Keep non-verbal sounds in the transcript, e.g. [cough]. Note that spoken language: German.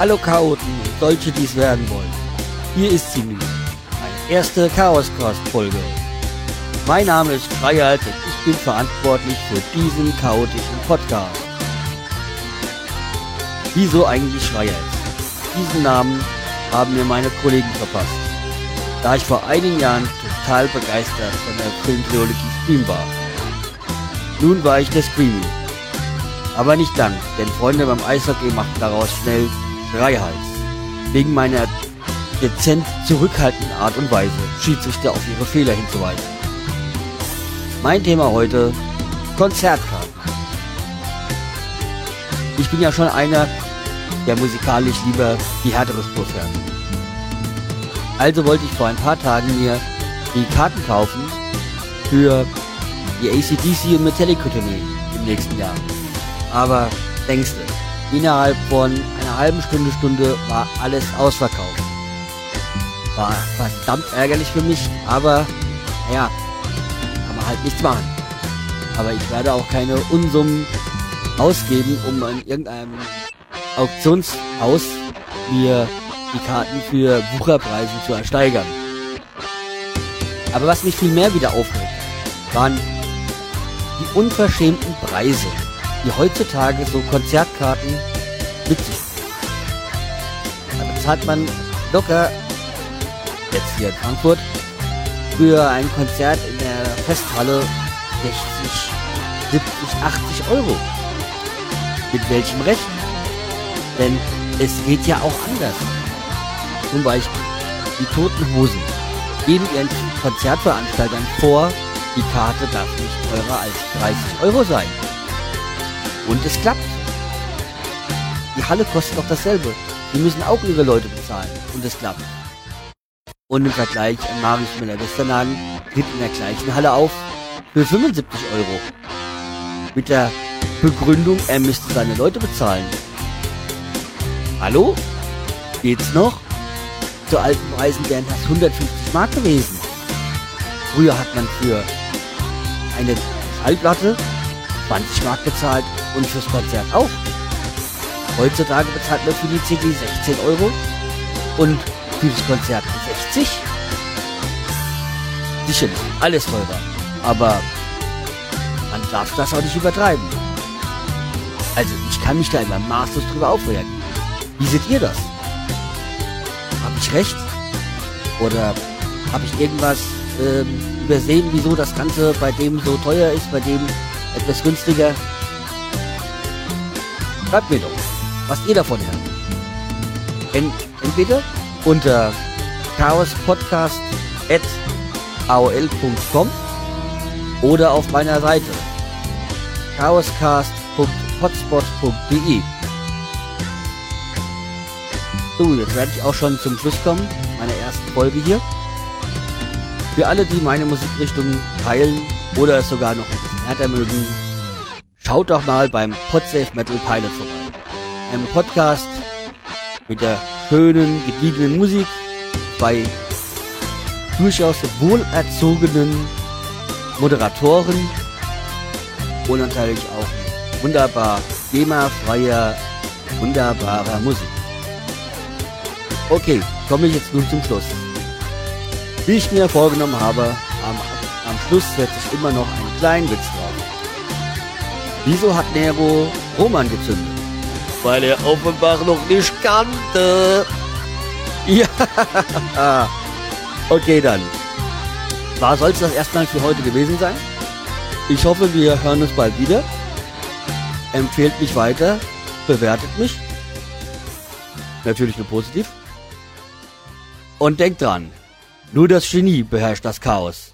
Hallo Chaoten und solche, die es werden wollen. Hier ist sie nun, meine erste Chaoscast-Folge. Mein Name ist Freiheit und ich bin verantwortlich für diesen chaotischen Podcast. Wieso eigentlich Schreihals? Diesen Namen haben mir meine Kollegen verpasst, da ich vor einigen Jahren total begeistert von der Filmtrilogie Scream war. Nun war ich der Screamy. Aber nicht lang, denn Freunde beim Eishockey machten daraus schnell Schreihals. Wegen meiner dezent zurückhaltenden Art und Weise, Schiedsrichter auf ihre Fehler hinzuweisen. Mein Thema heute, Konzertkarten. Ich bin ja schon einer, der musikalisch lieber die härtere Spur fährt. Also wollte ich vor ein paar Tagen mir die Karten kaufen für die ACDC und Metallica Tournee im nächsten Jahr. Aber denkste, innerhalb von halben Stunde, Stunde war alles ausverkauft. War verdammt ärgerlich für mich, aber naja, kann man halt nichts machen. Aber ich werde auch keine Unsummen ausgeben, um an irgendeinem Auktionshaus mir die Karten für Bucherpreise zu ersteigern. Aber was mich viel mehr wieder aufregt, waren die unverschämten Preise, die heutzutage so Konzertkarten mit sich bringen. Da bezahlt man locker, jetzt hier in Frankfurt, für ein Konzert in der Festhalle 60, 70, 80 Euro. Mit welchem Recht? Denn es geht ja auch anders. Zum Beispiel die Toten Hosen geben ihren Konzertveranstaltern vor, die Karte darf nicht teurer als 30 Euro sein. Und es klappt. Die Halle kostet doch dasselbe. Die müssen auch ihre Leute bezahlen. Und es klappt. Und im Vergleich an Marius Müller-Westernhagen tritt in der gleichen Halle auf für 75 Euro. Mit der Begründung, er müsste seine Leute bezahlen. Hallo? Geht's noch? Zu alten Preisen wären das 150 Mark gewesen. Früher hat man für eine Schallplatte 20 Mark bezahlt und fürs Konzert auch. Heutzutage bezahlt man für die CD 16 Euro und für das Konzert 60. Sicherlich, alles teurer. Aber man darf das auch nicht übertreiben. Also ich kann mich da immer maßlos drüber aufregen. Wie seht ihr das? Habe ich recht? Oder habe ich irgendwas ähm, übersehen, wieso das Ganze bei dem so teuer ist, bei dem etwas günstiger? Schreibt mir doch, was ihr davon hört. Ent entweder unter chaospodcast.aol.com oder auf meiner Seite chaoscast.hotspot.de. So, jetzt werde ich auch schon zum Schluss kommen, meiner ersten Folge hier. Für alle, die meine Musikrichtung teilen oder es sogar noch härter mögen, schaut doch mal beim Podsafe Metal Pilot vorbei. Einem Podcast mit der schönen, gediegenen Musik bei durchaus wohlerzogenen Moderatoren und natürlich auch wunderbar GEMA-freier, wunderbarer Musik. Okay, komme ich jetzt nun zum Schluss. Wie ich mir vorgenommen habe, am, am Schluss setze ich immer noch einen kleinen Witz drauf. Wieso hat Nero Roman gezündet? Weil er Offenbach noch nicht kannte. Ja. [laughs] Okay, dann. War soll es das erstmal für heute gewesen sein? Ich hoffe, wir hören uns bald wieder. Empfehlt mich weiter, bewertet mich. Natürlich nur positiv. Und denkt dran, nur das Genie beherrscht das Chaos.